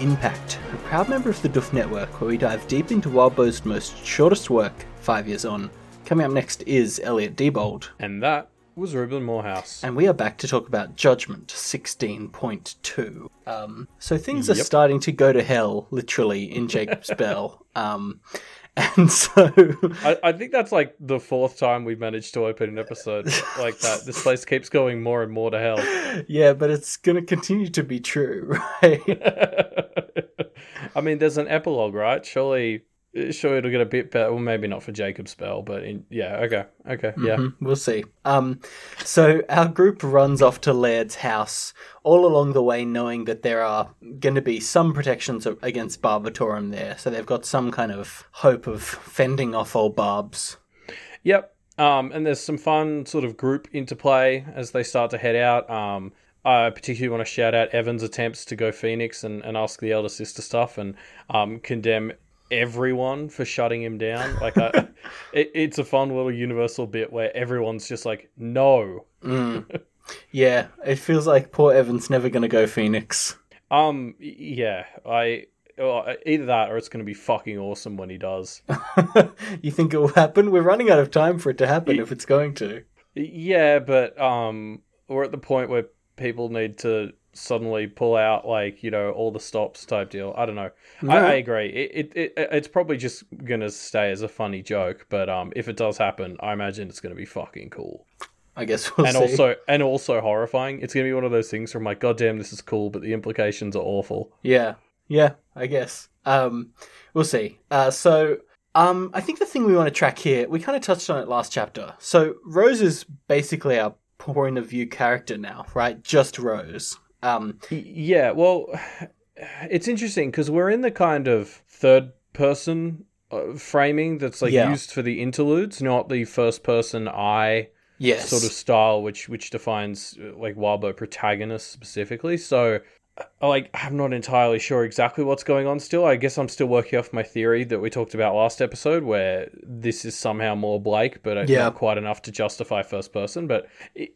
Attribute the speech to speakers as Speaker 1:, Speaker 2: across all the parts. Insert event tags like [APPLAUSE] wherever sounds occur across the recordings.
Speaker 1: Impact, a proud member of the Duff Network where we dive deep into Wildbow's most shortest work, five years on. Coming up next is Elliot Diebold,
Speaker 2: And that was Ruben Morehouse.
Speaker 1: and we are back to talk about Judgment 16.2. Um, so things are starting to go to hell, literally, in Jacob's Bell. [LAUGHS] Um, [LAUGHS] and so,
Speaker 2: I, I think that's like the fourth time we've managed to open an episode [LAUGHS] like that. This place keeps going more and more to hell.
Speaker 1: yeah, but it's going to continue to be true, [LAUGHS] right?
Speaker 2: I mean, there's an epilogue, right? Surely, sure it'll get a bit better. Well, maybe not for Jacob's Bell, but in, yeah, okay, okay, yeah.
Speaker 1: Mhm, we'll see. Um, so our group runs off to Laird's house, all along the way knowing that there are going to be some protections against Barbatorem there. So they've got some kind of hope of fending off old Barbs.
Speaker 2: Yep. Um, and there's some fun sort of group interplay as they start to head out. Um, I particularly want to shout out Evan's attempts to go Phoenix and, and ask the elder sister stuff and um, condemn everyone for shutting him down. Like, I, [LAUGHS] it, it's a fun little universal bit where everyone's just like, no.
Speaker 1: Mm. [LAUGHS] yeah, it feels like poor Evan's never going to go Phoenix.
Speaker 2: Um, yeah, I well, either that or it's going to be fucking awesome when he does. [LAUGHS]
Speaker 1: you think it will happen? We're running out of time for it to happen if it's going to.
Speaker 2: Yeah, but um, we're at the point where people need to suddenly pull out like you know all the stops type deal. I don't know. I, I agree. It, it, it it's probably just gonna stay as a funny joke, but um, if it does happen, I imagine it's gonna be fucking cool
Speaker 1: I guess we'll
Speaker 2: and
Speaker 1: see.
Speaker 2: also and also horrifying. It's gonna be one of those things where I'm like, God damn, this is cool, but the implications are awful.
Speaker 1: Yeah, yeah, I guess. Um, we'll see. Uh, so, um, I think the thing we want to track here, we kind of touched on it last chapter. So, Rose is basically our point of view character now, right? Just Rose. Um,
Speaker 2: Yeah, well, it's interesting because we're in the kind of third person uh, framing that's like
Speaker 1: Yeah.
Speaker 2: used for the interludes, not the first person eye
Speaker 1: yes.
Speaker 2: sort of style, which which defines uh, like Wildbow protagonists specifically. So, like, I'm not entirely sure exactly what's going on. Still, I guess I'm still working off my theory that we talked about last episode, where this is somehow more Blake, but
Speaker 1: Yeah.
Speaker 2: not quite enough to justify first person. But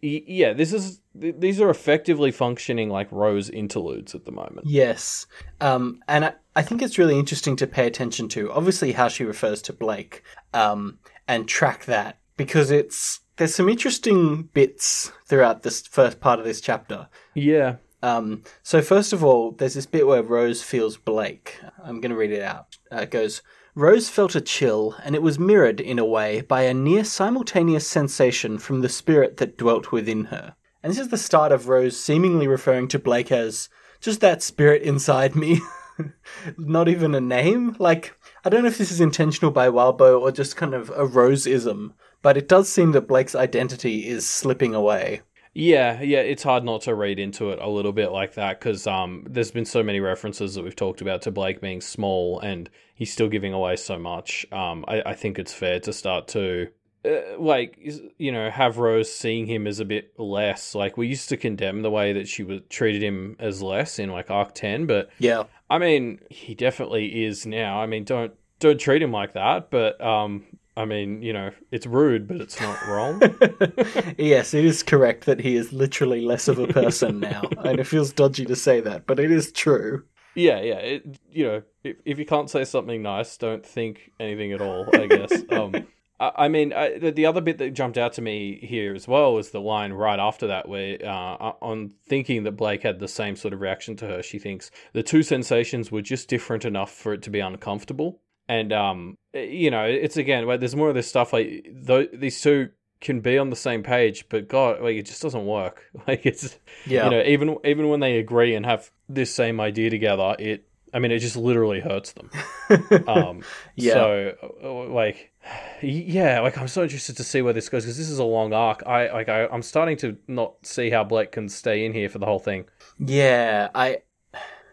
Speaker 2: yeah, this is these are effectively functioning like Rose interludes at the moment.
Speaker 1: Yes. Um, and I, I think it's really interesting to pay attention to, obviously, how she refers to Blake um, and track that because it's there's some interesting bits throughout this first part of this chapter.
Speaker 2: Yeah.
Speaker 1: Um, so first of all, there's this bit where Rose feels Blake. I'm going to read it out. Uh, it goes, Rose felt a chill, and it was mirrored, in a way, by a near simultaneous sensation from the spirit that dwelt within her. And this is the start of Rose seemingly referring to Blake as just that spirit inside me. [LAUGHS] Not even a name. Like, I don't know if this is intentional by Wildbow or just kind of a Roseism, but it does seem that Blake's identity is slipping away.
Speaker 2: Yeah, yeah, it's hard not to read into it a little bit like that because um, there's been so many references that we've talked about to Blake being small and he's still giving away so much. Um, I, I think it's fair to start to, uh, like, you know, have Rose seeing him as a bit less. Like, we used to condemn the way that she was treated him as less in like Arc 10, but
Speaker 1: Yeah.
Speaker 2: I mean, he definitely is now. I mean, don't don't treat him like that, but um, I mean, you know, it's rude, but it's not wrong. [LAUGHS]
Speaker 1: yes, it is correct that he is literally less of a person now. [LAUGHS] and it feels dodgy to say that, but it is true.
Speaker 2: Yeah, yeah. It, you know, if, if you can't say something nice, don't think anything at all. I guess. [LAUGHS] um, I, I mean, I, the, the other bit that jumped out to me here as well was the line right after that, where uh, on thinking that Blake had the same sort of reaction to her, she thinks the two sensations were just different enough for it to be uncomfortable. And um, you know, it's again, like, there's more of this stuff like th- these two can be on the same page, but God, like it just doesn't work. [LAUGHS] Like it's
Speaker 1: Yeah.
Speaker 2: you know, even even when they agree and have this same idea together, it I mean, it just literally hurts them. [LAUGHS] Um,
Speaker 1: Yeah.
Speaker 2: So, uh, like, [SIGHS] yeah, like I'm so interested to see where this goes because this is a long arc. I like I, I'm starting to not see how Blake can stay in here for the whole thing.
Speaker 1: yeah, I.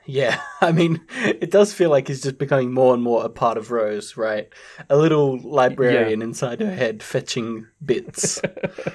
Speaker 1: Yeah, [LAUGHS] I mean, it does feel like he's just becoming more and more a part of Rose, right? A little librarian inside her head fetching bits.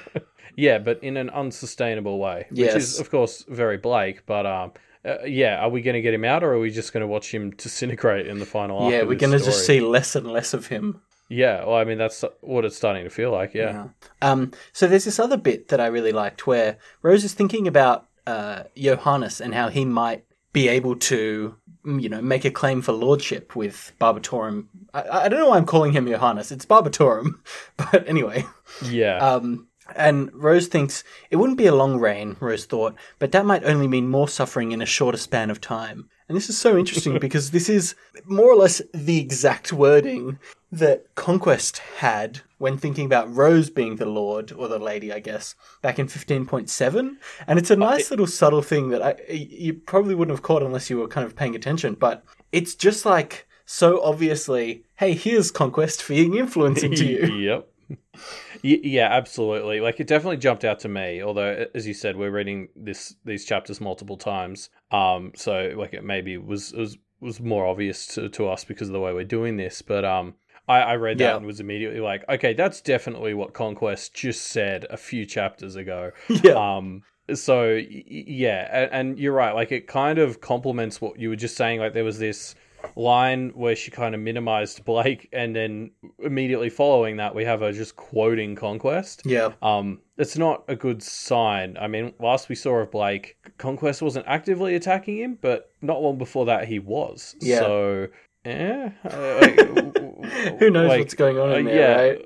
Speaker 1: [LAUGHS]
Speaker 2: yeah, but in an unsustainable way, which
Speaker 1: Yes.
Speaker 2: is of course very Blake. But um, uh, yeah, are we going to get him out, or are we just going to watch him disintegrate in the final
Speaker 1: yeah, we're going to just see less and less of him.
Speaker 2: Yeah, well, I mean that's what it's starting to feel like. Yeah,
Speaker 1: Um, so there's this other bit that I really liked where Rose is thinking about uh, Johannes and how he might be able to, mm, you know, make a claim for lordship with Barbatorem. I, I don't know why I'm calling him Johannes. It's Barbatorem, [LAUGHS] but anyway.
Speaker 2: Yeah.
Speaker 1: Um, and Rose thinks it wouldn't be a long reign, Rose thought, but that might only mean more suffering in a shorter span of time. And this is so interesting [LAUGHS] because this is more or less the exact wording that Conquest had when thinking about Rose being the Lord, or the Lady, I guess, back in 15.7. And it's a nice little subtle thing that I, you probably wouldn't have caught unless you were kind of paying attention, but it's just like so obviously, hey, here's Conquest being influencing to you. [LAUGHS]
Speaker 2: yep. Yeah, absolutely. Like it definitely jumped out to me. Although, as you said, we're reading this these chapters multiple times. Um, so like it maybe was was was more obvious to, to us because of the way we're doing this. But um, I, I read that
Speaker 1: Yeah.
Speaker 2: and was immediately like, okay, that's definitely what Conquest just said a few chapters ago. [LAUGHS]
Speaker 1: Yeah.
Speaker 2: Um, so yeah, and, and you're right. Like it kind of complements what you were just saying. Like there was this line where she kind of minimized Blake, and then immediately following that, we have her just quoting Conquest.
Speaker 1: yeah.
Speaker 2: Um, it's not a good sign. I mean, last we saw of Blake, Conquest wasn't actively attacking him, but not long before that, he was.
Speaker 1: Yeah.
Speaker 2: So, eh, [LAUGHS] uh, like,
Speaker 1: Who knows
Speaker 2: like,
Speaker 1: what's going on in
Speaker 2: uh,
Speaker 1: there,
Speaker 2: yeah,
Speaker 1: right?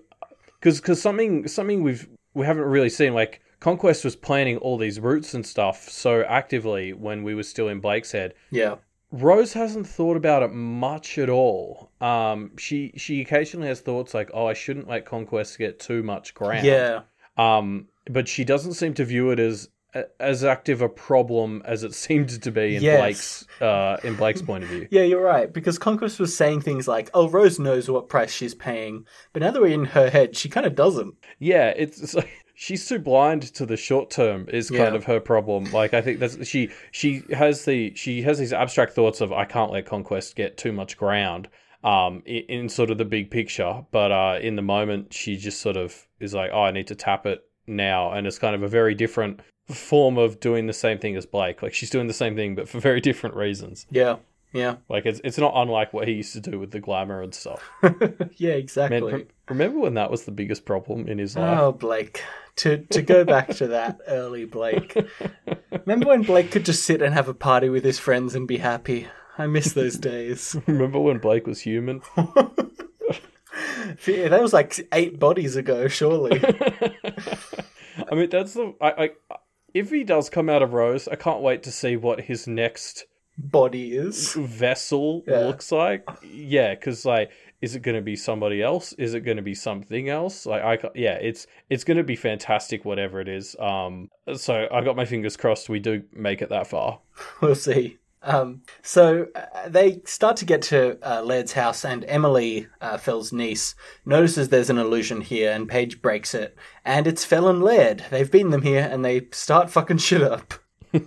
Speaker 2: because because something something we've we haven't really seen like conquest was planning all these routes and stuff so actively when we were still in blake's head
Speaker 1: Yeah.
Speaker 2: Rose hasn't thought about it much at all um she she occasionally has thoughts like oh i shouldn't let conquest get too much ground
Speaker 1: Yeah.
Speaker 2: um but she doesn't seem to view it as as active a problem as it [LAUGHS] seemed to be in
Speaker 1: Yes.
Speaker 2: blake's uh in blake's point of view
Speaker 1: Yeah, you're right. Because Conquest was saying things like, "Oh, Rose knows what price she's paying," but now that we're in her head, she kind of doesn't.
Speaker 2: Yeah, it's, it's like she's too blind to the short term is kind
Speaker 1: Yeah.
Speaker 2: of her problem. Like I think that's she she has the she has these abstract thoughts of I can't let conquest get too much ground um in, in sort of the big picture, but uh in the moment she just sort of is like oh I need to tap it now and it's kind of a very different form of doing the same thing as Blake. Like she's doing the same thing but for very different reasons.
Speaker 1: Yeah. Yeah.
Speaker 2: Like it's it's not unlike what he used to do with the glamour and stuff. [LAUGHS]
Speaker 1: yeah,
Speaker 2: Man,
Speaker 1: exactly.
Speaker 2: remember when that was the biggest problem in his life?
Speaker 1: Oh, Blake. To to go back to that [LAUGHS] early Blake. Remember when Blake could just sit and have a party with his friends and be happy? I miss those days. [LAUGHS]
Speaker 2: Remember when Blake was human?
Speaker 1: Yeah, that was like eight bodies ago, surely.
Speaker 2: I mean, that's the. I, I, if he does come out of Rose, I can't wait to see what his next
Speaker 1: Body is. [LAUGHS]
Speaker 2: vessel
Speaker 1: Yeah.
Speaker 2: looks like. Yeah, because like, is it going to be somebody else? Is it going to be something else? Like, I yeah, it's it's going to be fantastic, whatever it is. Um, so I got my fingers crossed we do make it that far. [LAUGHS]
Speaker 1: We'll see. Um, so uh, they start to get to uh, Laird's house, and Emily, uh, Fell's niece, notices there's an illusion here, and Paige breaks it. And it's Fell and Laird. They've been them here, and they start fucking shit up. [LAUGHS]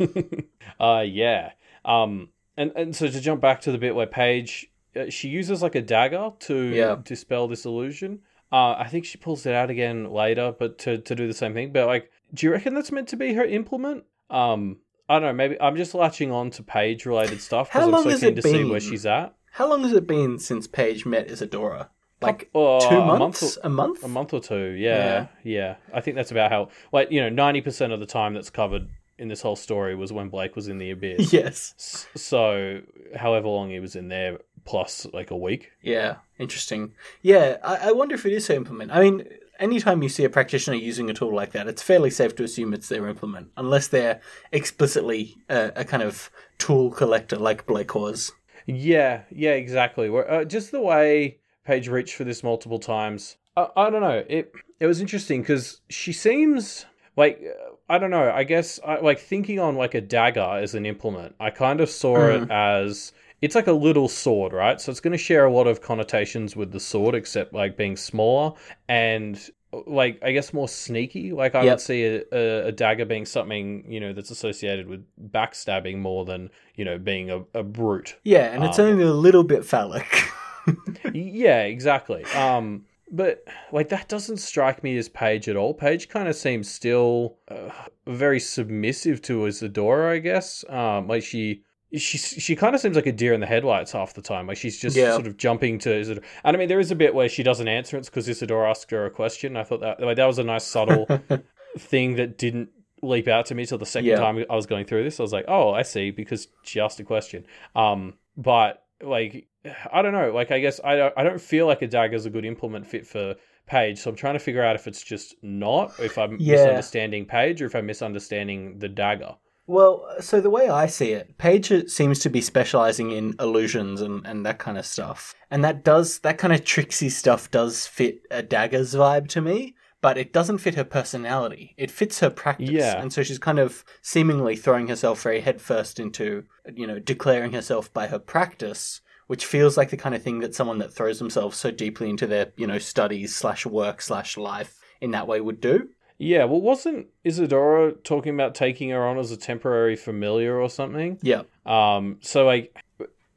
Speaker 2: Uh, yeah. Um, and and so to jump back to the bit where Paige, uh, she uses like a dagger to
Speaker 1: Yeah.
Speaker 2: dispel this illusion. Uh, I think she pulls it out again later, but to to do the same thing. But like, do you reckon that's meant to be her implement? Um, I don't know. Maybe I'm just latching on to Paige related stuff
Speaker 1: How
Speaker 2: because I'm
Speaker 1: long
Speaker 2: so
Speaker 1: has
Speaker 2: keen
Speaker 1: it
Speaker 2: to see
Speaker 1: been?
Speaker 2: where she's at.
Speaker 1: How long has it been since Paige met Isadora? Like
Speaker 2: Uh,
Speaker 1: two
Speaker 2: a month
Speaker 1: months?
Speaker 2: or-
Speaker 1: A month?
Speaker 2: A month or two, yeah, yeah. I think that's about how. Like you know, ninety percent of the time that's covered in this whole story was when Blake was in the abyss. [LAUGHS]
Speaker 1: Yes.
Speaker 2: So, however long he was in there, plus like a week.
Speaker 1: Yeah. Interesting. Yeah, I, I wonder if it is her implement. I mean, anytime you see a practitioner using a tool like that, it's fairly safe to assume it's their implement, unless they're explicitly a, a kind of tool collector like Blake was.
Speaker 2: Yeah, yeah, exactly. Uh, just the way Paige reached for this multiple times. I, I don't know. It it was interesting because she seems like I don't know. I guess I, like thinking on like a dagger as an implement. I kind of saw it as it's like a little sword, right? So it's going to share a lot of connotations with the sword, except like being smaller and like I guess more sneaky. Like I
Speaker 1: Yep.
Speaker 2: would see a, a, a dagger being something you know that's associated with backstabbing more than you know being a, a brute.
Speaker 1: Yeah, and it's
Speaker 2: Um,
Speaker 1: only a little bit phallic. [LAUGHS]
Speaker 2: yeah, exactly. Um, but like that doesn't strike me as Paige at all. Paige kind of seems still uh, very submissive to Isadora, I guess. Um, like she. She she kind of seems like a deer in the headlights half the time. Like she's just
Speaker 1: Yeah.
Speaker 2: sort of jumping to Isadora. And I mean, there is a bit where she doesn't answer. It's because Isadora asked her a question. I thought that like, that was a nice subtle [LAUGHS] thing that didn't leap out to me till the second
Speaker 1: Yeah.
Speaker 2: time I was going through this. I was like, oh, I see, because she asked a question. Um, but like, [SIGHS] I don't know. Like, I guess I don't, I don't feel like a dagger is a good implement fit for Paige. So I'm trying to figure out if it's just not, if I'm
Speaker 1: Yeah.
Speaker 2: misunderstanding Paige, or if I'm misunderstanding the dagger.
Speaker 1: Well, so the way I see it, Paige seems to be specializing in illusions and, and that kind of stuff. And that does, that kind of tricksy stuff does fit a dagger's vibe to me, but it doesn't fit her personality. It fits her practice.
Speaker 2: Yeah.
Speaker 1: And so she's kind of seemingly throwing herself very headfirst into, you know, declaring herself by her practice, which feels like the kind of thing that someone that throws themselves so deeply into their, you know, studies slash work slash life in that way would do.
Speaker 2: Yeah, well, wasn't Isadora talking about taking her on as a temporary familiar or something?
Speaker 1: Yeah.
Speaker 2: Um, so like,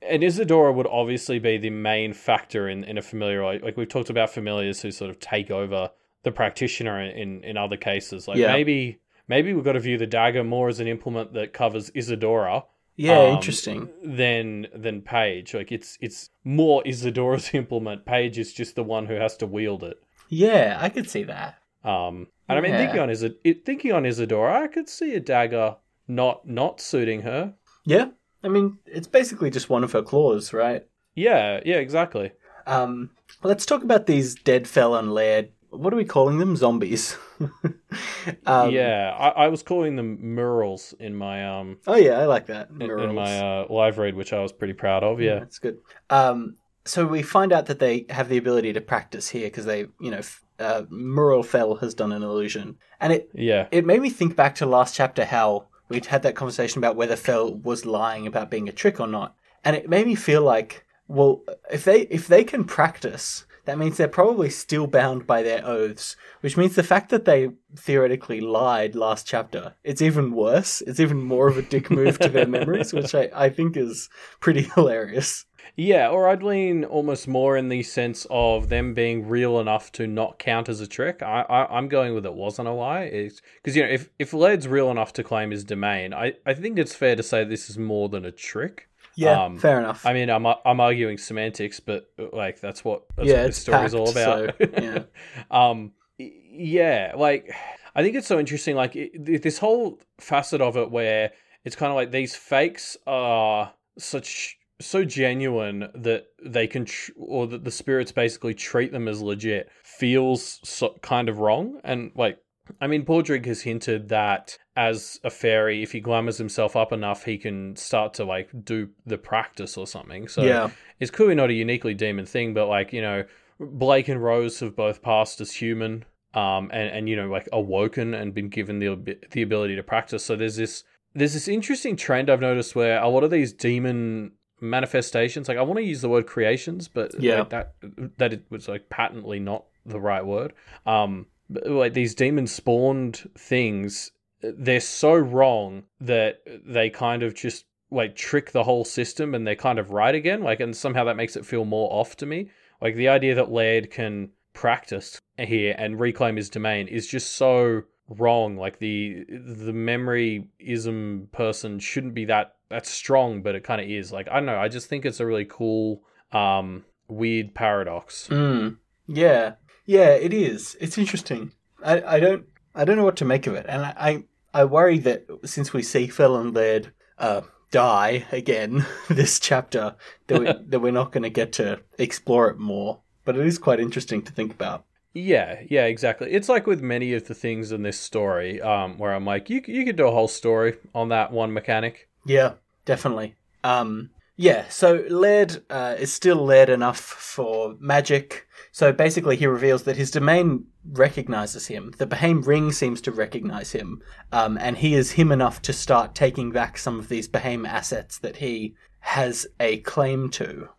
Speaker 2: and Isadora would obviously be the main factor in, in a familiar. Like, like we've talked about familiars who sort of take over the practitioner in in other cases. Like
Speaker 1: Yeah.
Speaker 2: maybe maybe we've got to view the dagger more as an implement that covers Isadora
Speaker 1: Yeah,
Speaker 2: um,
Speaker 1: interesting.
Speaker 2: than than Paige, Like it's it's more Isadora's [LAUGHS] implement. Paige is just the one who has to wield it.
Speaker 1: Yeah, I could see that.
Speaker 2: Um, and I mean,
Speaker 1: Yeah.
Speaker 2: thinking on Isad- it, thinking on Isadora, I could see a dagger not not suiting her.
Speaker 1: Yeah, I mean, it's basically just one of her claws, right?
Speaker 2: Yeah, yeah, exactly.
Speaker 1: Um, let's talk about these dead Fell and Laird. What are we calling them? Zombies. [LAUGHS] [LAUGHS] um,
Speaker 2: yeah, I, I was calling them murals in my um
Speaker 1: Oh yeah, I like that.
Speaker 2: in, in my uh, live read, which I was pretty proud of. Yeah,
Speaker 1: that's good. Um, so we find out that they have the ability to practice here because they, you know, uh, Mural Fell has done an illusion, and it
Speaker 2: yeah,
Speaker 1: it made me think back to last chapter how we'd had that conversation about whether Fell was lying about being a trick or not, and it made me feel like, well, if they if they can practice, that means they're probably still bound by their oaths, which means the fact that they theoretically lied last chapter, it's even worse. It's even more of a dick move to their [LAUGHS] memories, which I, I think is pretty [LAUGHS] hilarious.
Speaker 2: yeah. Or I'd lean almost more in the sense of them being real enough to not count as a trick. I, I I'm going with it wasn't a lie. Because you know, if if Laird's real enough to claim his domain, I I think it's fair to say this is more than a trick.
Speaker 1: Yeah,
Speaker 2: Um,
Speaker 1: fair enough.
Speaker 2: I mean, I'm I'm arguing semantics, but like that's what that's
Speaker 1: Yeah,
Speaker 2: what this story's all about.
Speaker 1: so, yeah. [LAUGHS]
Speaker 2: um, yeah, like I think it's so interesting. Like it, this whole facet of it, where it's kind of like these fakes are such so genuine that they can, tr- or that the spirits basically treat them as legit, feels so, kind of wrong. And like, I mean, Padraic has hinted that as a fairy, if he glamours himself up enough, he can start to like do the practice or something. So
Speaker 1: yeah,
Speaker 2: it's clearly not a uniquely demon thing, but like, you know, Blake and Rose have both passed as human, um, and, and you know, like awoken and been given the the ability to practice. So there's this there's this interesting trend I've noticed where a lot of these demon manifestations, like I want to use the word creations, but
Speaker 1: Yeah.
Speaker 2: like that that it was like patently not the right word. Um, but, like these demon spawned things, they're so wrong that they kind of just like trick the whole system and they're kind of right again. Like, and somehow that makes it feel more off to me. Like the idea that Laird can practice here and reclaim his domain is just so wrong. Like the the memoryism person shouldn't be that that strong, but it kind of is. Like I don't know. I just think it's a really cool, um, weird paradox.
Speaker 1: Mm. Yeah, yeah, it is. It's interesting. I, I don't I don't know what to make of it, and I I, I worry that since we see Fell and Laird uh, die again [LAUGHS] this chapter, that we, [LAUGHS] that we're not going to get to explore it more. But it is quite interesting to think about.
Speaker 2: Yeah, yeah, exactly. It's like with many of the things in this story, um, where I'm like, you you could do a whole story on that one mechanic.
Speaker 1: Yeah, definitely. Um, yeah, so Laird uh, is still Laird enough for magic. So basically, he reveals that his domain recognizes him. The Behaim ring seems to recognize him, um, and he is him enough to start taking back some of these Behaim assets that he has a claim to.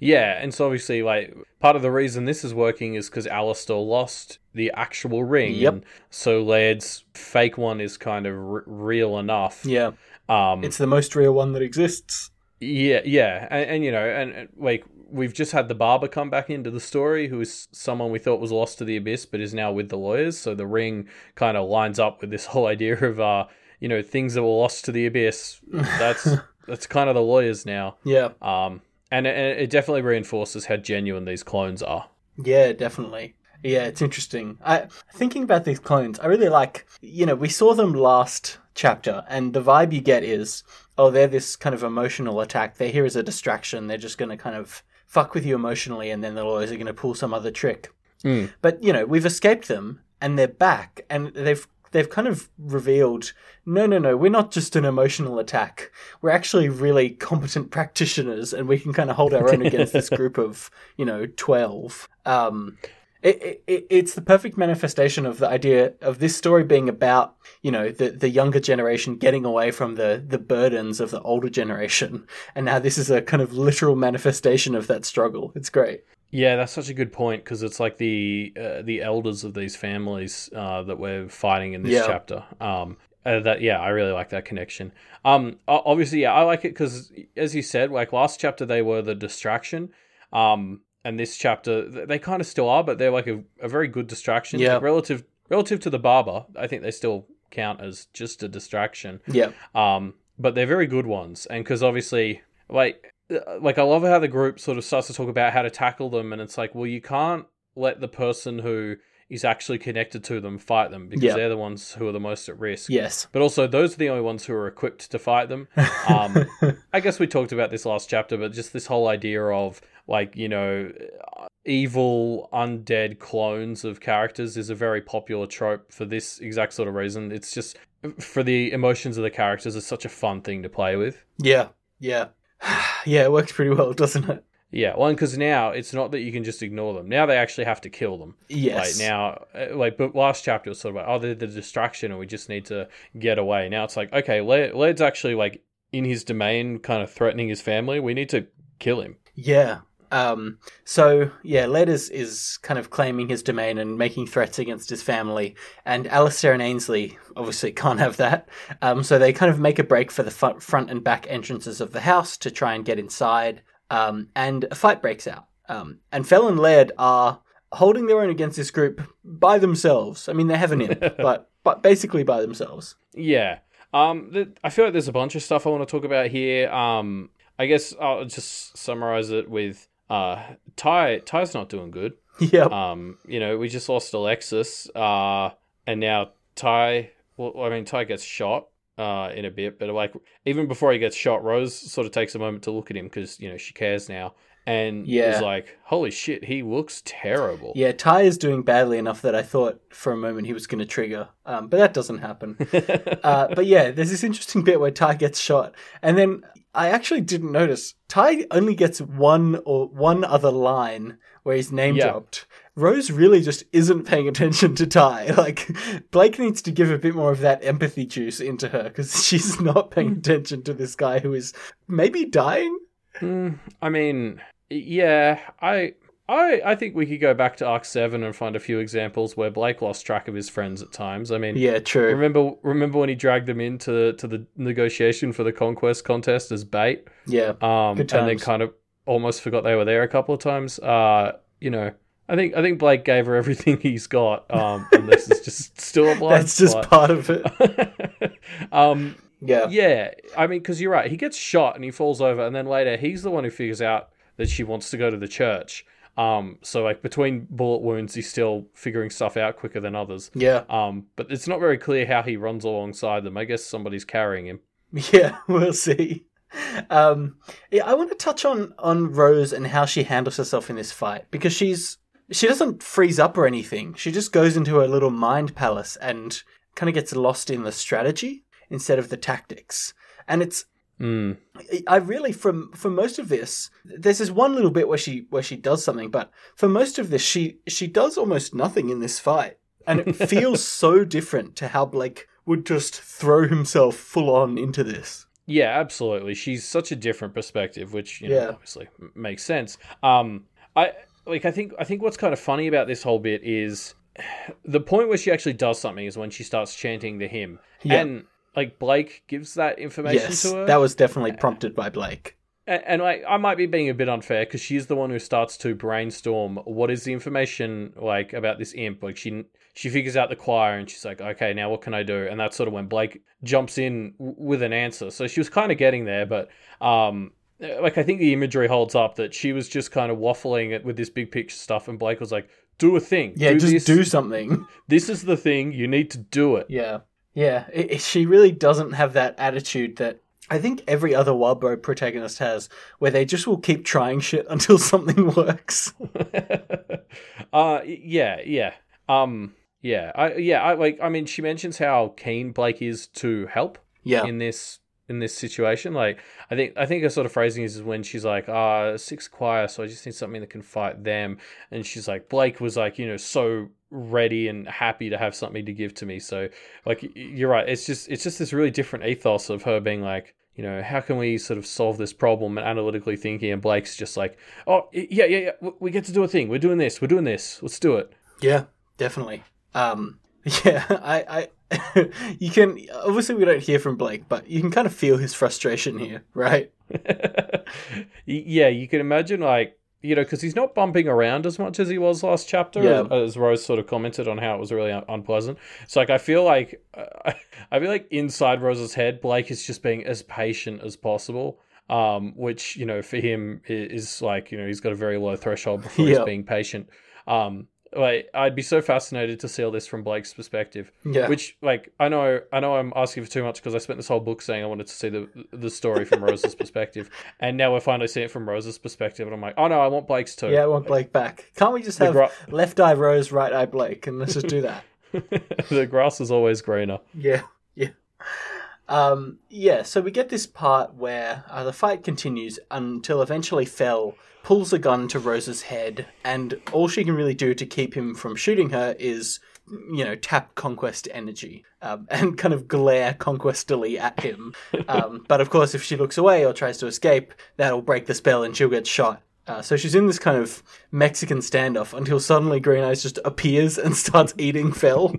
Speaker 2: Yeah, and so obviously, like part of the reason this is working is because Alistair lost the actual ring.
Speaker 1: Yep.
Speaker 2: So Laird's fake one is kind of r- real enough.
Speaker 1: Yeah,
Speaker 2: Um,
Speaker 1: it's the most real one that exists.
Speaker 2: Yeah, yeah, and, and you know, and, and like we've just had the barber come back into the story, who is someone we thought was lost to the abyss, but is now with the lawyers. So the ring kind of lines up with this [LAUGHS] whole idea of, uh, you know, things that were lost to the abyss. That's [LAUGHS] that's kind of the lawyers now.
Speaker 1: Yeah,
Speaker 2: Um, and it, and it definitely reinforces how genuine these clones are.
Speaker 1: Yeah, definitely. Yeah, it's interesting. I thinking about these clones, I really like. You know, we saw them last chapter, and the vibe you get is, oh, they're this kind of emotional attack. They're here as a distraction. They're just going to kind of fuck with you emotionally, and then they're always going to pull some other trick.
Speaker 2: Mm.
Speaker 1: But you know, we've escaped them, and they're back, and they've they've kind of revealed no no no we're not just an emotional attack we're actually really competent practitioners and we can kind of hold our own against this [LAUGHS] group of you know 12 um it, it, it's the perfect manifestation of the idea of this story being about you know the, the younger generation getting away from the, the burdens of the older generation and now this is a kind of literal manifestation of that struggle it's great
Speaker 2: Yeah, that's such a good point because it's like the uh, the elders of these families uh, that we're fighting in this
Speaker 1: Yeah.
Speaker 2: chapter. Um, uh, that yeah, I really like that connection. Um, obviously, yeah, I like it because as you said, like last chapter they were the distraction. Um, and this chapter they kind of still are, but they're like a, a very good distraction.
Speaker 1: Yeah.
Speaker 2: Like, relative relative to the barber, I think they still count as just a distraction.
Speaker 1: yeah
Speaker 2: Um, but they're very good ones, and because obviously, like, uh, like I love how the group sort of starts to talk about how to tackle them, and it's like, well, you can't let the person who is actually connected to them fight them because
Speaker 1: Yeah.
Speaker 2: they're the ones who are the most at risk.
Speaker 1: yes
Speaker 2: But also, those are the only ones who are equipped to fight them. [LAUGHS] Um, I guess we talked about this last chapter, but just this whole idea of like you know, evil undead clones of characters is a very popular trope for this exact sort of reason. It's just for the emotions of the characters. It's such a fun thing to play with.
Speaker 1: yeah yeah [SIGHS] yeah it works pretty well doesn't it
Speaker 2: Yeah, well, because now it's not that you can just ignore them. Now they actually have to kill them.
Speaker 1: yes
Speaker 2: Like now, uh, like but last chapter was sort of like, oh, they're the distraction, and we just need to get away. Now it's like, okay, Laird, Laird's actually like in his domain, kind of threatening his family. We need to kill him.
Speaker 1: Yeah. Um, so yeah, Laird is, is kind of claiming his domain and making threats against his family, and Alistair and Ainsley obviously [LAUGHS] can't have that. Um, so they kind of make a break for the front and back entrances of the house to try and get inside. Um, and a fight breaks out. Um, and Fell and Laird are holding their own against this group by themselves. I mean, they have an imp, but but basically by themselves.
Speaker 2: Yeah. Um, th- I feel like there's a bunch of stuff I want to talk about here. Um, I guess I'll just summarize it with uh, Ty. Ty's not doing good. [LAUGHS]
Speaker 1: yeah.
Speaker 2: Um, you know, we just lost Alexis, uh, and now Ty. Well, I mean, Ty gets shot uh, in a bit, but like even before he gets shot, Rose sort of takes a moment to look at him because you know she cares now, and
Speaker 1: Yeah.
Speaker 2: is like, "Holy shit, he looks terrible."
Speaker 1: Yeah, Ty is doing badly enough that I thought for a moment he was going to trigger, um, but that doesn't happen. [LAUGHS] uh, but yeah, there's this interesting bit where Ty gets shot, and then I actually didn't notice Ty only gets one or one other line where he's name
Speaker 2: Yeah.
Speaker 1: dropped. Rose really just isn't paying attention to Ty. [LAUGHS] Like Blake needs to give a bit more of that empathy juice into her because [LAUGHS] she's not paying attention to this guy who is maybe dying.
Speaker 2: Mm, I mean, yeah, I. I, I think we could go back to Arc Seven and find a few examples where Blake lost track of his friends at times. I mean,
Speaker 1: Yeah, true.
Speaker 2: remember remember when he dragged them into to the negotiation for the conquest contest as bait?
Speaker 1: Yeah,
Speaker 2: um, and then kind of almost forgot they were there a couple of times. Uh, you know, I think I think Blake gave her everything [LAUGHS] he's got, um, and this is just still a [LAUGHS] blind
Speaker 1: that's just
Speaker 2: spot.
Speaker 1: part of it. [LAUGHS]
Speaker 2: um,
Speaker 1: Yeah.
Speaker 2: yeah, I mean, because you're right, he gets shot and he falls over, and then later he's the one who figures out that she wants to go to the church. Um, so like between bullet wounds, he's still figuring stuff out quicker than others.
Speaker 1: Yeah.
Speaker 2: Um, but it's not very clear how he runs alongside them. I guess somebody's carrying him. [LAUGHS]
Speaker 1: Yeah, we'll see. Um, yeah, I want to touch on on Rose and how she handles herself in this fight because she's she doesn't freeze up or anything. She just goes into her little mind palace and kind of gets lost in the strategy instead of the tactics. And it's
Speaker 2: Mm.
Speaker 1: I really from for most of this, there's this one little bit where she where she does something, but for most of this, she she does almost nothing in this fight, and it [LAUGHS] feels so different to how Blake would just throw himself full on into this.
Speaker 2: Yeah, absolutely. She's such a different perspective, which you know
Speaker 1: Yeah.
Speaker 2: obviously makes sense. Um, I like. I think. I think what's kind of funny about this whole bit is [SIGHS] the point where she actually does something is when she starts chanting the hymn,
Speaker 1: Yeah.
Speaker 2: and like Blake gives that information
Speaker 1: Yes,
Speaker 2: to her.
Speaker 1: that was definitely prompted by Blake.
Speaker 2: And, and like, I might be being a bit unfair because she's the one who starts to brainstorm what is the information like about this imp. Like she she figures out the choir and she's like, okay, now what can I do? And that's sort of when Blake jumps in w- with an answer. So she was kind of getting there, but um, like I think the imagery holds up that she was just kind of waffling it with this big picture stuff, and Blake was like, do a thing.
Speaker 1: Yeah,
Speaker 2: do
Speaker 1: just
Speaker 2: this.
Speaker 1: do something. [LAUGHS]
Speaker 2: This is the thing. You need to do it.
Speaker 1: Yeah, yeah. It, it- she really doesn't have that attitude that I think every other Wildbow protagonist has, where they just will keep trying shit [LAUGHS] until something works. [LAUGHS]
Speaker 2: uh yeah, yeah. Um yeah, I yeah, I like I mean she mentions how keen Blake is to help
Speaker 1: Yeah,
Speaker 2: in this in this situation. Like I think I think her sort of phrasing is when she's like, ah, six choir, so I just need something that can fight them. And she's like, Blake was like, you know, so ready and happy to have something to give to me. So like you're right. It's just it's just this really different ethos of her being like, you know, how can we sort of solve this problem and analytically thinking and Blake's just like, oh yeah, yeah, yeah, we get to do a thing. We're doing this. We're doing this. Let's do it.
Speaker 1: yeah, definitely. Um, [LAUGHS] yeah, I, I, [LAUGHS] you can obviously we don't hear from Blake, but you can kind of feel his frustration here, right? [LAUGHS]
Speaker 2: Yeah, you can imagine like you know because he's not bumping around as much as he was last chapter.
Speaker 1: Yeah.
Speaker 2: As Rose sort of commented on how it was really un- unpleasant. So like I feel like uh, [LAUGHS] I feel like inside Rose's head, Blake is just being as patient as possible. Um, which you know for him i- is like you know he's got a very low threshold before
Speaker 1: Yeah.
Speaker 2: he's being patient. Um, like I'd be so fascinated to see all this from Blake's perspective.
Speaker 1: Yeah,
Speaker 2: Which, like, I know, I know, I'm asking for too much because I spent this whole book saying I wanted to see the the story from Rose's [LAUGHS] perspective, and now we're finally seeing it from Rose's perspective, and I'm like, oh no, I want Blake's too.
Speaker 1: yeah, I want Blake back. Can't we just have
Speaker 2: gra-
Speaker 1: left eye Rose, right eye Blake, and let's just do that? [LAUGHS]
Speaker 2: the grass is always greener.
Speaker 1: Yeah, yeah. Um, yeah, so we get this part where uh, the fight continues until eventually Fell pulls a gun to Rose's head, and all she can really do to keep him from shooting her is, you know, tap Conquest energy um, [LAUGHS] and kind of glare Conquestily at him. [LAUGHS] Um, but of course, if she looks away or tries to escape, that'll break the spell and she'll get shot. Uh, so she's in this kind of Mexican standoff until suddenly Green Eyes just appears and [LAUGHS] starts eating Fell.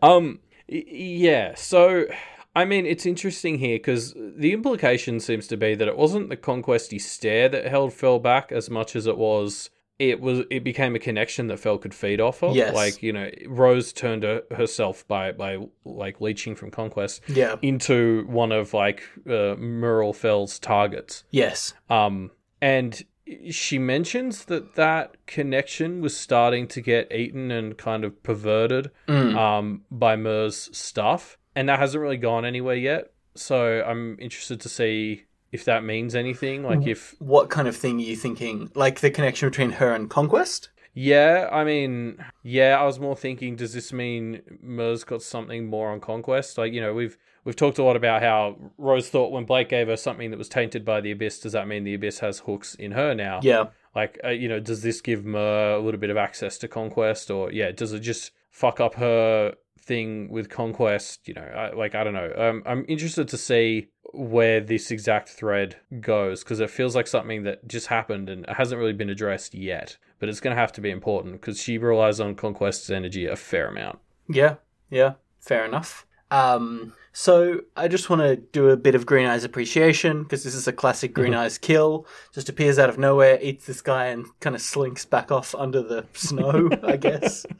Speaker 2: Um, yeah. So, I mean, it's interesting here because the implication seems to be that it wasn't the conquesty stare that held Fell back as much as it was. It was. It became a connection that Fell could feed off of.
Speaker 1: Yes.
Speaker 2: Like you know, Rose turned her, herself by by like leeching from conquest
Speaker 1: yeah.
Speaker 2: into one of like uh, Merle Fell's targets.
Speaker 1: Yes.
Speaker 2: Um, and she mentions that that connection was starting to get eaten and kind of perverted
Speaker 1: Mm.
Speaker 2: um, by Mer's stuff, and that hasn't really gone anywhere yet. So I'm interested to see if that means anything. Like if
Speaker 1: What kind of thing are you thinking? Like the connection between her and Conquest?
Speaker 2: Yeah, I mean yeah, I was more thinking, does this mean Mer's got something more on conquest? Like you know we've we've talked a lot about how Rose thought when Blake gave her something that was tainted by the abyss, does that mean the abyss has hooks in her now?
Speaker 1: Yeah.
Speaker 2: Like, uh, you know, does this give Mer a little bit of access to Conquest, or yeah, does it just fuck up her thing with Conquest? You know, I, like I don't know. Um, I'm interested to see where this exact thread goes because it feels like something that just happened and hasn't really been addressed yet. But it's going to have to be important because she relies on Conquest's energy a fair amount.
Speaker 1: Yeah. Yeah. Fair enough. Um, so I just want to do a bit of Green Eyes appreciation because this is a classic Green Eyes kill. Just appears out of nowhere, eats this guy, and kind of slinks back off under the [LAUGHS] snow. I guess. [LAUGHS]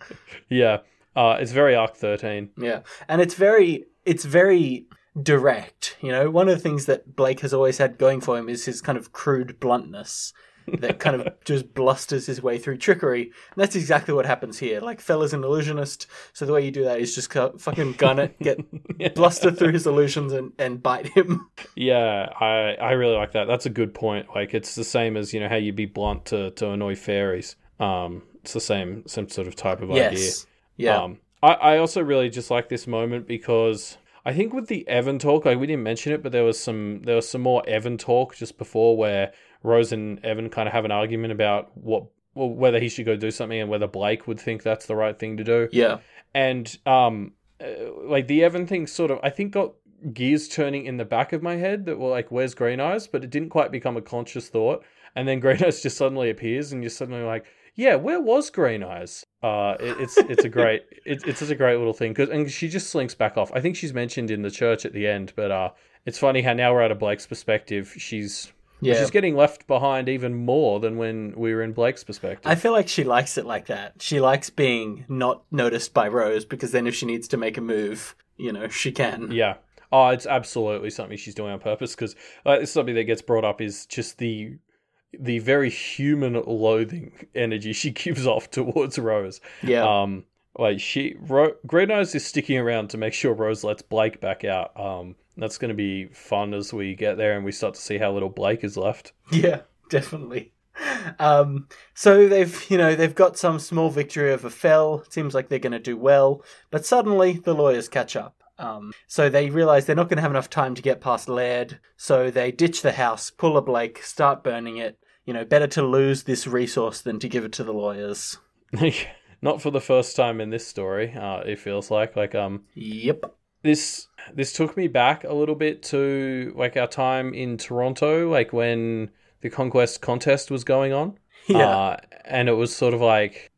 Speaker 2: Yeah, uh, it's very Arc 13.
Speaker 1: Yeah, and it's very it's very direct. You know, one of the things that Blake has always had going for him is his kind of crude bluntness that kind of just blusters his way through trickery. And that's exactly what happens here. Like Fella's an illusionist, so the way you do that is just fucking gun it, get [LAUGHS] bluster through his illusions, and, and bite him.
Speaker 2: Yeah, I I really like that. That's a good point. Like it's the same as you know how you'd be blunt to to annoy fairies. Um, it's the same same sort of type of idea.
Speaker 1: yes. Yeah.
Speaker 2: Um, I I also really just like this moment because I think with the Evan talk, like we didn't mention it, but there was some there was some more Evan talk just before where Rose and Evan kind of have an argument about what well, whether he should go do something and whether Blake would think that's the right thing to do.
Speaker 1: Yeah.
Speaker 2: and um uh, like the Evan thing sort of I think got gears turning in the back of my head that were like where's Green Eyes? But it didn't quite become a conscious thought. And then Green [LAUGHS] Eyes just suddenly appears and you're suddenly like yeah where was Green Eyes? Uh it, it's it's a great [LAUGHS] it, it's just a great little thing cause, and she just slinks back off. I think she's mentioned in the church at the end but uh it's funny how now we're out of Blake's perspective. She's
Speaker 1: Yeah.
Speaker 2: she's getting left behind even more than when we were in Blake's perspective
Speaker 1: I feel like she likes it like that. She likes being not noticed by Rose because then if she needs to make a move, you know, she can.
Speaker 2: Yeah. Oh, it's absolutely something she's doing on purpose because uh, it's something that gets brought up is just the the very human loathing energy she [LAUGHS] gives off towards Rose.
Speaker 1: Yeah.
Speaker 2: Um, like she, Ro- Green Eyes is sticking around to make sure Rose lets Blake back out. Um, that's going to be fun as we get there and we start to see how little Blake is left.
Speaker 1: Yeah, [LAUGHS] definitely. Um, so they've, you know, they've got some small victory over Fell. Seems like they're going to do well, but suddenly the lawyers catch up. Um, so they realize they're not going to have enough time to get past Laird. So they ditch the house, pull a Blake, start burning it. You know, better to lose this resource than to give it to the lawyers. [LAUGHS]
Speaker 2: Not for the first time in this story. Uh, it feels like like um
Speaker 1: Yep.
Speaker 2: This this took me back a little bit to like our time in Toronto, like when the conquest contest was going on. [LAUGHS]
Speaker 1: Yeah.
Speaker 2: Uh, and it was sort of like,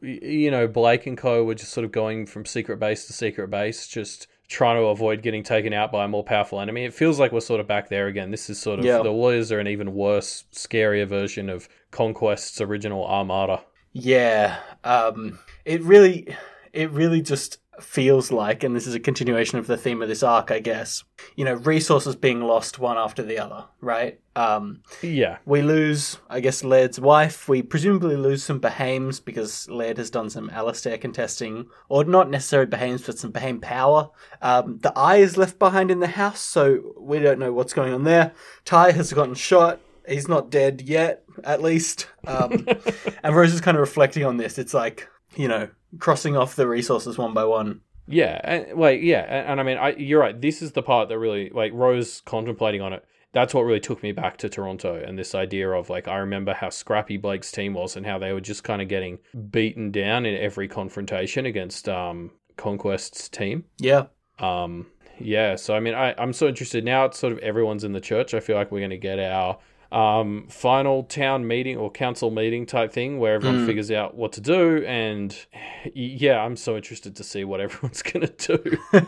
Speaker 2: you know, Blake and Co. were just sort of going from secret base to secret base, just trying to avoid getting taken out by a more powerful enemy. It feels like we're sort of back there again. This is sort of
Speaker 1: Yeah.
Speaker 2: the lawyers are an even worse, scarier version of Conquest's original Armada.
Speaker 1: Yeah, um, it really, it really just feels like, and this is a continuation of the theme of this arc, I guess. You know, resources being lost one after the other, right? Um,
Speaker 2: Yeah.
Speaker 1: we lose, I guess, Laird's wife. We presumably lose some Behaims because Laird has done some Alistair contesting, or not necessarily Behaims, but some Behaim power. Um, the eye is left behind in the house, so we don't know what's going on there. Ty has gotten shot. He's not dead yet, at least. Um, [LAUGHS] and Rose is kind of reflecting on this. It's like, you know, crossing off the resources one by one.
Speaker 2: Yeah, and, like yeah, and, and I mean, I, you're right. This is the part that really like Rose contemplating on it. That's what really took me back to Toronto and this idea of like I remember how scrappy Blake's team was and how they were just kind of getting beaten down in every confrontation against um Conquest's team.
Speaker 1: Yeah.
Speaker 2: Um, yeah, so I mean, I, I'm so interested now. It's sort of everyone's in the church. I feel like we're going to get our um, final town meeting or council meeting type thing where everyone
Speaker 1: Mm.
Speaker 2: figures out what to do. And [SIGHS] yeah, I'm so interested to see what [LAUGHS] everyone's going to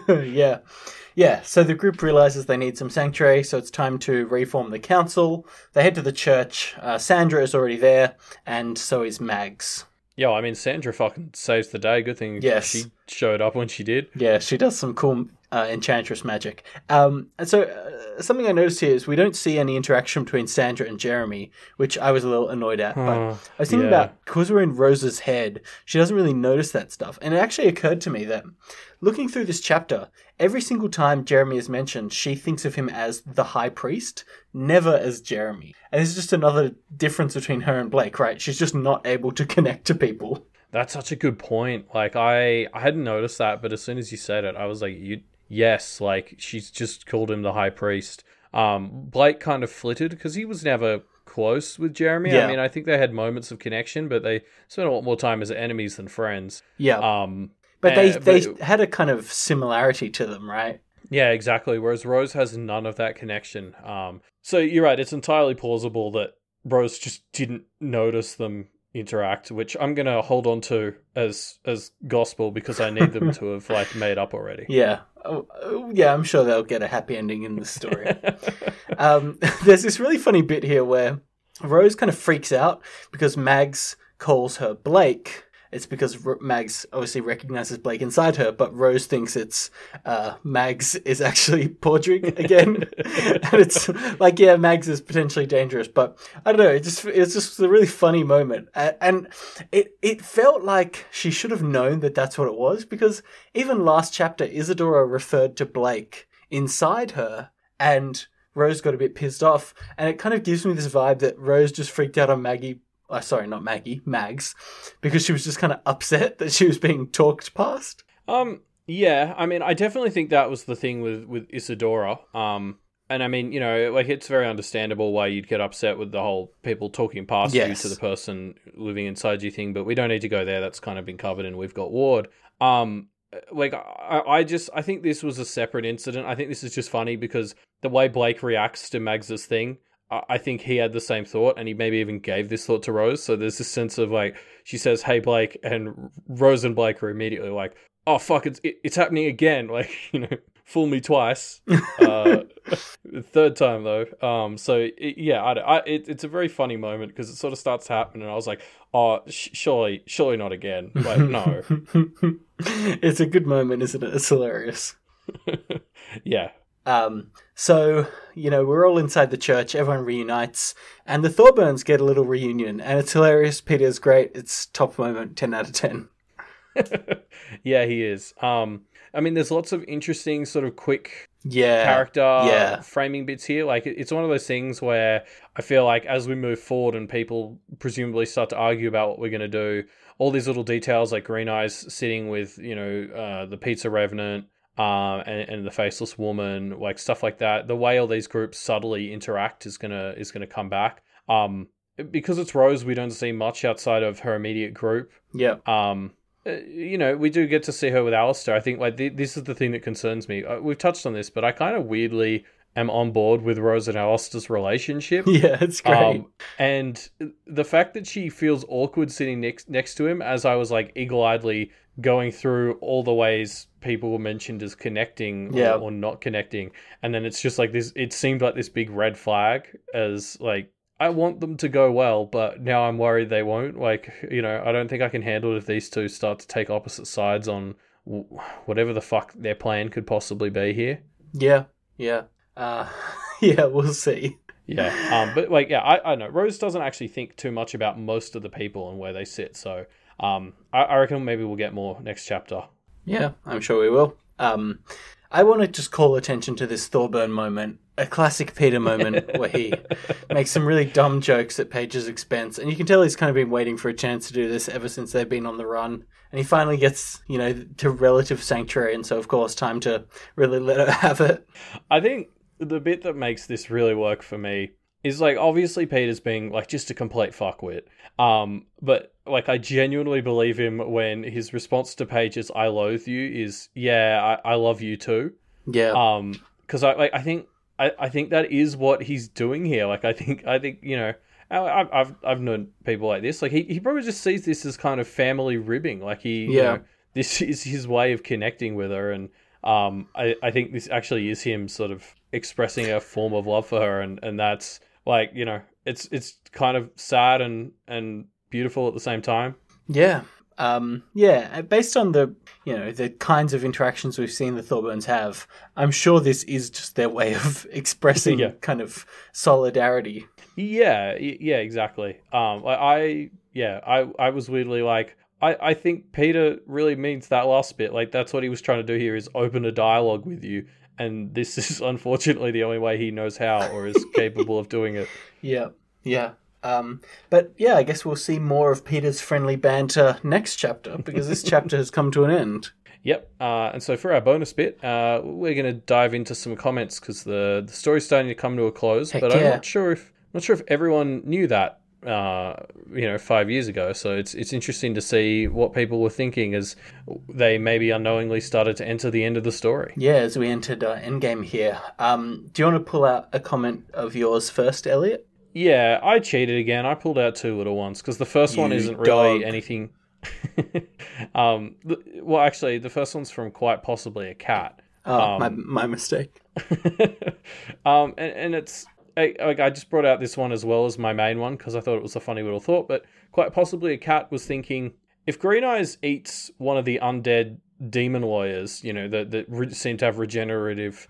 Speaker 2: do. [LAUGHS]
Speaker 1: yeah. Yeah, so the group realizes they need some sanctuary, so it's time to reform the council. They head to the church. Uh, Sandra is already there, and so is Mags.
Speaker 2: Yeah, I mean, Sandra fucking saves the day. Good thing
Speaker 1: Yes.
Speaker 2: she showed up when she did.
Speaker 1: Yeah, she does some cool uh, enchantress magic. Um, and so uh, something I noticed here is we don't see any interaction between Sandra and Jeremy, which I was a little annoyed at. But
Speaker 2: Oh,
Speaker 1: I was thinking
Speaker 2: yeah.
Speaker 1: about because we're in Rose's head, she doesn't really notice that stuff. And it actually occurred to me that looking through this chapter, every single time Jeremy is mentioned, she thinks of him as the High Priest, never as Jeremy. And this is just another difference between her and Blake, right? She's just not able to connect to people.
Speaker 2: That's such a good point. Like I, I hadn't noticed that, but as soon as you said it, I was like, "You, yes." Like she's just called him the high priest. Um, Blake kind of flitted because he was never close with Jeremy.
Speaker 1: Yeah.
Speaker 2: I mean, I think they had moments of connection, but they spent a lot more time as enemies than friends.
Speaker 1: Yeah.
Speaker 2: Um,
Speaker 1: but they,
Speaker 2: uh,
Speaker 1: they
Speaker 2: but-
Speaker 1: had a kind of similarity to them, right?
Speaker 2: yeah, exactly. Whereas Rose has none of that connection. Um, so you're right. It's entirely plausible that Rose just didn't notice them interact, which I'm gonna hold on to as as gospel because I need them [LAUGHS] to have like made up already.
Speaker 1: Yeah. Oh, oh, yeah, I'm sure they'll get a happy ending in the story. um, [LAUGHS] there's this really funny bit here where Rose kind of freaks out because Mags calls her Blake. It's because R- Mags obviously recognizes Blake inside her, but Rose thinks it's uh, Mags is actually [LAUGHS] Padraic again, [LAUGHS] and it's like, yeah, Mags is potentially dangerous, but I don't know. It just it's just a really funny moment, and it it felt like she should have known that that's what it was because even last chapter, Isadora referred to Blake inside her, and Rose got a bit pissed off, and it kind of gives me this vibe that Rose just freaked out on Maggie. Uh, sorry, not Maggie, Mags, because she was just kind of upset that she was being talked past.
Speaker 2: Um, yeah, I mean, I definitely think that was the thing with with Isadora. Um, and I mean, you know, like it's very understandable why you'd get upset with the whole people talking past
Speaker 1: Yes.
Speaker 2: you to the person living inside you thing. But we don't need to go there. That's kind of been covered, and we've got Ward. Um, like I, I just I think this was a separate incident. I think this is just funny because the way Blake reacts to Mags's thing. I think he had the same thought, and he maybe even gave this thought to Rose. So there's this sense of like she says, "Hey, Blake," and Rose and Blake are immediately like, "Oh fuck, it's it's happening again!" [LAUGHS] Like you know, fool me twice. [LAUGHS] Uh, third time though. Um, so it, yeah, I, I, it, it's a very funny moment because it sort of starts to happen, and I was like, "Oh, sh- surely, surely not again." Like no, [LAUGHS]
Speaker 1: it's a good moment, isn't it? It's hilarious.
Speaker 2: yeah.
Speaker 1: Um, so, you know, we're all inside the church, everyone reunites, and the Thorburns get a little reunion, and it's hilarious. Peter's great. It's top moment, 10 out of 10. [LAUGHS]
Speaker 2: yeah, he is. Um, I mean, there's lots of interesting sort of quick
Speaker 1: Yeah.
Speaker 2: character
Speaker 1: yeah.
Speaker 2: framing bits here. Like it's one of those things where I feel like as we move forward and people presumably start to argue about what we're going to do, all these little details like Green Eyes sitting with you know uh, the Pizza Revenant. Um, and, and the faceless woman, like stuff like that. The way all these groups subtly interact is gonna is gonna come back. Um, because it's Rose, we don't see much outside of her immediate group
Speaker 1: Yeah.
Speaker 2: um uh, you know we do get to see her with Alistair. I think like th- this is the thing that concerns me. Uh, we've touched on this, but I kind of weirdly am on board with Rose and Alistair's relationship. [LAUGHS]
Speaker 1: Yeah, it's great.
Speaker 2: Um, and the fact that she feels awkward sitting next next to him, as I was like eagle-eyedly going through all the ways people were mentioned as connecting or,
Speaker 1: Yeah.
Speaker 2: or not connecting, and then it's just like this. It seemed like this big red flag as like I want them to go well, but now I'm worried they won't. Like you know, I don't think I can handle it if these two start to take opposite sides on whatever the fuck their plan could possibly be here.
Speaker 1: yeah. Yeah. Uh, [LAUGHS] yeah, we'll see.
Speaker 2: Yeah. Um, but like, yeah, I, I know Rose doesn't actually think too much about most of the people and where they sit. So, um, I, I reckon maybe we'll get more next chapter.
Speaker 1: Yeah, I'm sure we will. Um, I want to just call attention to this Thorburn moment, a classic Peter moment [LAUGHS] where he makes some really dumb jokes at Paige's expense, and you can tell he's kind of been waiting for a chance to do this ever since they've been on the run. And he finally gets, you know, to relative sanctuary, and so of course, time to really let her have it.
Speaker 2: I think the bit that makes this really work for me is like obviously Peter's being like just a complete fuckwit. Um, but like I genuinely believe him when his response to Paige is "I loathe you" is "Yeah, I, I love you too."
Speaker 1: Yeah,
Speaker 2: um because i like i think I, I think that is what he's doing here like i think i think you know I- I've, I've I've known people like this. Like he, he probably just sees this as kind of family ribbing. Like he, you
Speaker 1: Yeah.
Speaker 2: know, this [LAUGHS] is his way of connecting with her, and um, I, I think this actually is him sort of expressing a form of love for her, and, and that's like you know, it's it's kind of sad and and beautiful at the same time.
Speaker 1: Yeah. Um, yeah, uh, based on the you know the kinds of interactions we've seen the Thorburns have, I'm sure this is just their way of [LAUGHS] expressing
Speaker 2: Yeah.
Speaker 1: kind of solidarity.
Speaker 2: Yeah, yeah, exactly. Um, I, I yeah, I, I was weirdly like, I, I think Peter really means that last bit. Like that's what he was trying to do here is open a dialogue with you, and this is [LAUGHS] unfortunately the only way he knows how or is [LAUGHS] capable of doing it.
Speaker 1: Yeah, yeah. Um, but yeah, I guess we'll see more of Peter's friendly banter next chapter because this [LAUGHS] chapter has come to an end.
Speaker 2: Yep. Uh, and so for our bonus bit, uh, we're going to dive into some comments because the the story's starting to come to a close.
Speaker 1: Heck
Speaker 2: but I'm not sure if not sure if everyone knew that. Uh, you know, five years ago. So it's it's interesting to see what people were thinking as they maybe unknowingly started to enter the end of the story.
Speaker 1: Yeah, as we entered uh, Endgame here. Um, do you want to pull out a comment of yours first, Elliot?
Speaker 2: Yeah, I cheated again. I pulled out two little ones because the first one isn't really
Speaker 1: dog.
Speaker 2: anything. [LAUGHS] um, well, actually, the first one's from quite possibly a cat.
Speaker 1: Oh,
Speaker 2: Um,
Speaker 1: my, my mistake. [LAUGHS]
Speaker 2: um, and, and it's I, like I just brought out this one as well as my main one because I thought it was a funny little thought. But quite possibly, a cat was thinking if Green Eyes eats one of the undead demon lawyers, you know, that that re- seem to have regenerative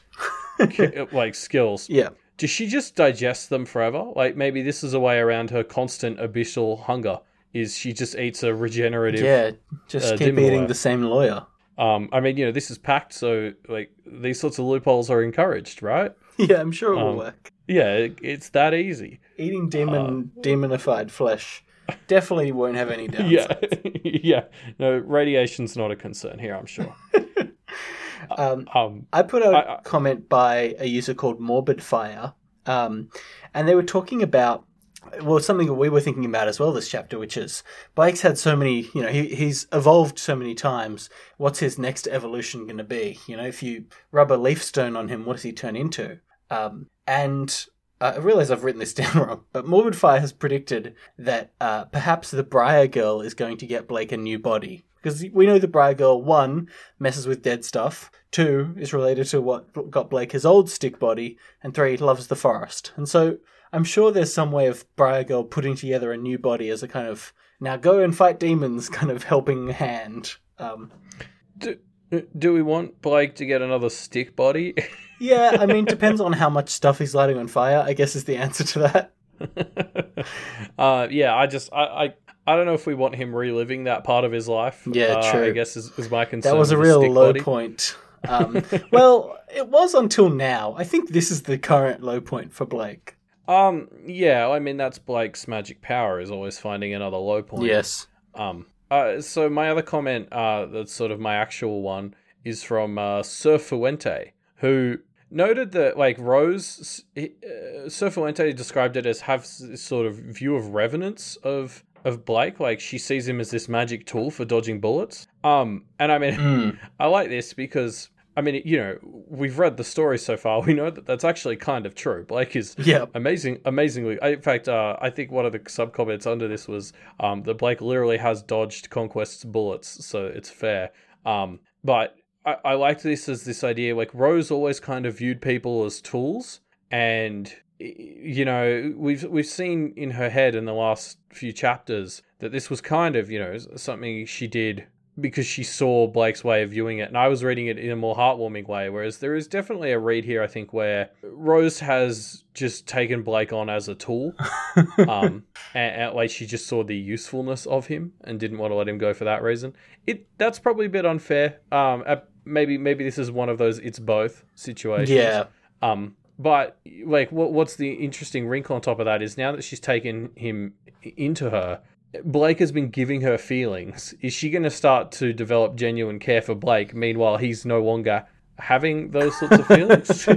Speaker 2: [LAUGHS] like skills.
Speaker 1: Yeah,
Speaker 2: Does she just digest them forever? Like maybe this is a way around her constant abyssal hunger. Is she just eats a regenerative?
Speaker 1: yeah. Just
Speaker 2: uh,
Speaker 1: keep eating
Speaker 2: lawyer.
Speaker 1: the same lawyer.
Speaker 2: Um, I mean, you know, this is Pact, so like these sorts of loopholes are encouraged, right? [LAUGHS]
Speaker 1: Yeah, I'm sure it will
Speaker 2: Um,
Speaker 1: work.
Speaker 2: Yeah, it, it's that easy.
Speaker 1: Eating demon demonified flesh definitely won't have any downside.
Speaker 2: Yeah, [LAUGHS] yeah. No, radiation's not a concern here. I'm sure. [LAUGHS]
Speaker 1: Um,
Speaker 2: Um,
Speaker 1: I put out
Speaker 2: I-
Speaker 1: a comment by a user called Morbid Fire, um, and they were talking about well something that we were thinking about as well this chapter, which is Blake's had so many, you know, he, he's evolved so many times. What's his next evolution going to be? You know, if you rub a leaf stone on him, what does he turn into? Um, and I realize I've written this [LAUGHS] down wrong, but Morbid Fire has predicted that uh, perhaps the Briar Girl is going to get Blake a new body. Because we know the Briar Girl, one, messes with dead stuff, two, is related to what got Blake his old stick body, and three, loves the forest. And so I'm sure there's some way of Briar Girl putting together a new body as a kind of, now go and fight demons [LAUGHS] kind of helping hand. Um,
Speaker 2: do, do we want Blake to get another stick body? [LAUGHS]
Speaker 1: Yeah, I mean, depends on how much stuff he's lighting on fire. I guess is the answer to that. [LAUGHS]
Speaker 2: uh, yeah, I just I, I I don't know if we want him reliving that part of his life.
Speaker 1: Yeah,
Speaker 2: uh,
Speaker 1: true.
Speaker 2: I guess is, is my concern.
Speaker 1: That was a real low
Speaker 2: body.
Speaker 1: point. [LAUGHS] Um, well, it was until now. I think this is the current low point for Blake.
Speaker 2: Um, yeah, I mean that's Blake's magic power is always finding another low point.
Speaker 1: Yes.
Speaker 2: Um. Uh. So my other comment, uh, that's sort of my actual one, is from uh, Sir Fuente, who noted that like Rose, uh, Sir Fuente described it as have this sort of view of revenance of of Blake. Like she sees him as this magic tool for dodging bullets. Um. And I mean,
Speaker 1: Mm. [LAUGHS]
Speaker 2: I like this because. I mean, you know, we've read the story so far. We know that that's actually kind of true. Blake is
Speaker 1: Yeah.
Speaker 2: amazing amazingly I, in fact uh, i think one of the sub comments under this was um, that blake literally has dodged conquest's bullets so it's fair um, but I, I liked this as this idea like rose always kind of viewed people as tools and you know we've we've seen in her head in the last few chapters that this was kind of you know something she did because she saw Blake's way of viewing it, and I was reading it in a more heartwarming way. Whereas there is definitely a read here, I think, where Rose has just taken Blake on as a tool, [LAUGHS] um, and, and like she just saw the usefulness of him and didn't want to let him go for that reason. It that's probably a bit unfair. Um, uh, maybe maybe this is one of those it's both situations.
Speaker 1: Yeah.
Speaker 2: Um, but like, what what's the interesting wrinkle on top of that is now that she's taken him into her, Blake has been giving her feelings. Is she going to start to develop genuine care for Blake? Meanwhile, he's no longer having those sorts of feelings. [LAUGHS]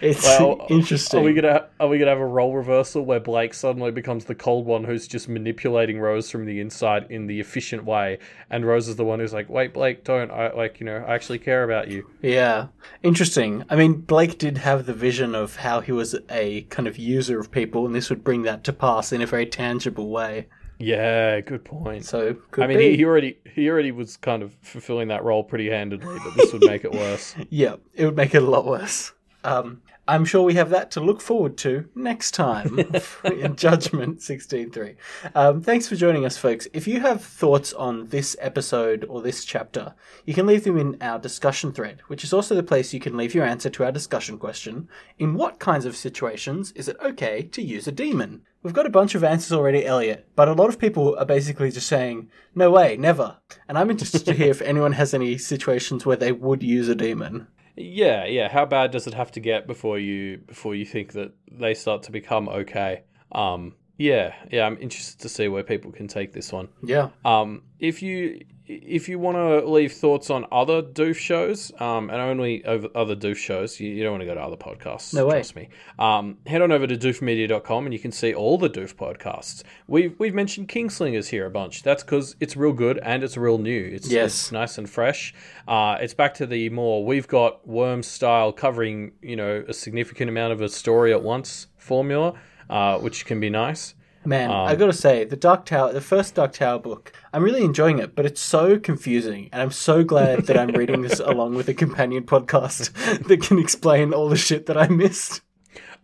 Speaker 1: It's
Speaker 2: Well,
Speaker 1: interesting.
Speaker 2: Are we gonna are we gonna have a role reversal where Blake suddenly becomes the cold one who's just manipulating Rose from the inside in the efficient way, and Rose is the one who's like, "Wait, Blake, don't I like you know I actually care about you."
Speaker 1: Yeah, interesting. I mean, Blake did have the vision of how he was a kind of user of people, and this would bring that to pass in a very tangible way.
Speaker 2: Yeah, good point.
Speaker 1: So,
Speaker 2: I mean, he, he already he already was kind of fulfilling that role pretty handedly, but this would make it worse. [LAUGHS]
Speaker 1: yeah, it would make it a lot worse. Um, I'm sure we have that to look forward to next time [LAUGHS] [LAUGHS] in Judgment 16.3. Um, thanks for joining us, folks. If you have thoughts on this episode or this chapter, you can leave them in our discussion thread, which is also the place you can leave your answer to our discussion question In what kinds of situations is it okay to use a demon? We've got a bunch of answers already, Elliot, but a lot of people are basically just saying, no way, never. And I'm interested to hear if [LAUGHS] anyone has any situations where they would use a demon.
Speaker 2: Yeah, yeah. How bad does it have to get before you before you think that they start to become okay? Um, yeah, yeah. I'm interested to see where people can take this one.
Speaker 1: Yeah.
Speaker 2: Um, if you if you want to leave thoughts on other doof shows, um, and only over other doof shows, you, you don't want to go to other podcasts.
Speaker 1: No way.
Speaker 2: Trust me. Um, head on over to doofmedia.com and you can see all the doof podcasts. We've we've mentioned Kingslingers here a bunch. That's because it's real good and it's real new. It's,
Speaker 1: Yes.
Speaker 2: it's nice and fresh. Uh, it's back to the more we've got worm style covering you know a significant amount of a story at once formula, uh, which can be nice.
Speaker 1: Man, I gotta say, the Dark Tower, the first Dark Tower book, I'm really enjoying it, but it's so confusing, and I'm so glad that I'm [LAUGHS] reading this along with a companion podcast [LAUGHS] that can explain all the shit that I missed.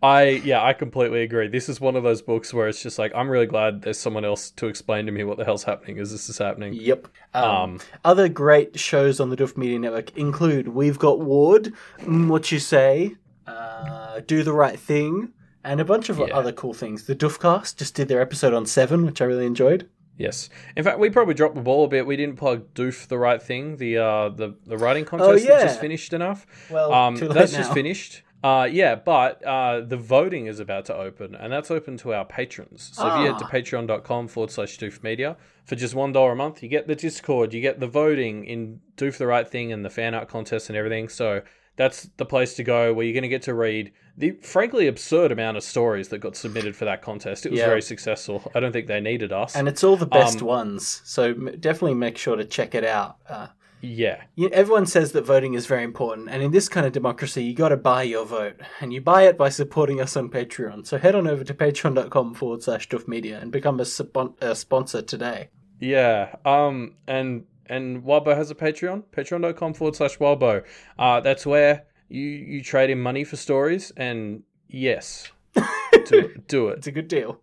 Speaker 2: I yeah, I completely agree. This is one of those books where it's just like I'm really glad there's someone else to explain to me what the hell's happening as this is happening.
Speaker 1: Yep. Um,
Speaker 2: Um,
Speaker 1: other great shows on the Doof Media Network include We've Got Ward, Mm, What You Say, uh, Do the Right Thing, and a bunch of
Speaker 2: Yeah.
Speaker 1: other cool things. The Doofcast just did their episode on Seven, which I really enjoyed.
Speaker 2: Yes. In fact, we probably dropped the ball a bit. We didn't plug Doof the right thing, the uh the the writing contest that
Speaker 1: Oh, yeah.
Speaker 2: just finished enough.
Speaker 1: Well,
Speaker 2: Um that's
Speaker 1: now.
Speaker 2: just finished. Uh yeah, but uh the voting is about to open and that's open to our patrons. So if you head to
Speaker 1: Ah.
Speaker 2: patreon.com forward slash doof media for just one dollar a month, you get the Discord, you get the voting in Doof the Right Thing and the fan art contest and everything. So that's the place to go where you're going to get to read the frankly absurd amount of stories that got submitted for that contest. It was
Speaker 1: Yeah.
Speaker 2: very successful. I don't think they needed us.
Speaker 1: And it's all the best
Speaker 2: Um,
Speaker 1: ones, so definitely make sure to check it out. Uh,
Speaker 2: yeah.
Speaker 1: you, everyone says that voting is very important, and in this kind of democracy, you got to buy your vote, and you buy it by supporting us on Patreon. So head on over to patreon.com forward slash Doof Media and become a, spon- a sponsor today.
Speaker 2: Yeah. Um. And and Wildbow has a Patreon. Patreon.com forward slash Wildbow. Uh. That's where you you trade in money for stories, and yes, [LAUGHS] do it. Do it.
Speaker 1: It's a good deal.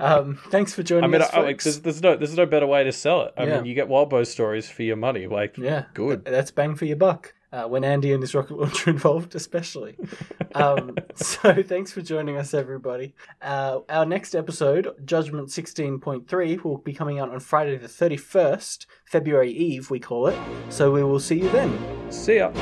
Speaker 1: Um, thanks for joining
Speaker 2: I mean,
Speaker 1: us.
Speaker 2: I, there's, there's, no there's no better way to sell it. I
Speaker 1: yeah.
Speaker 2: mean, you get wild Wildbow stories for your money. Like,
Speaker 1: yeah,
Speaker 2: good.
Speaker 1: Th- that's bang for your buck. Uh, when Andy and his rocket launcher [LAUGHS] involved, especially. [LAUGHS] Um, so thanks for joining us, everybody. Uh, our next episode, Judgment 16.3, will be coming out on Friday the 31st, February Eve, we call it. So we will see you then.
Speaker 2: See ya.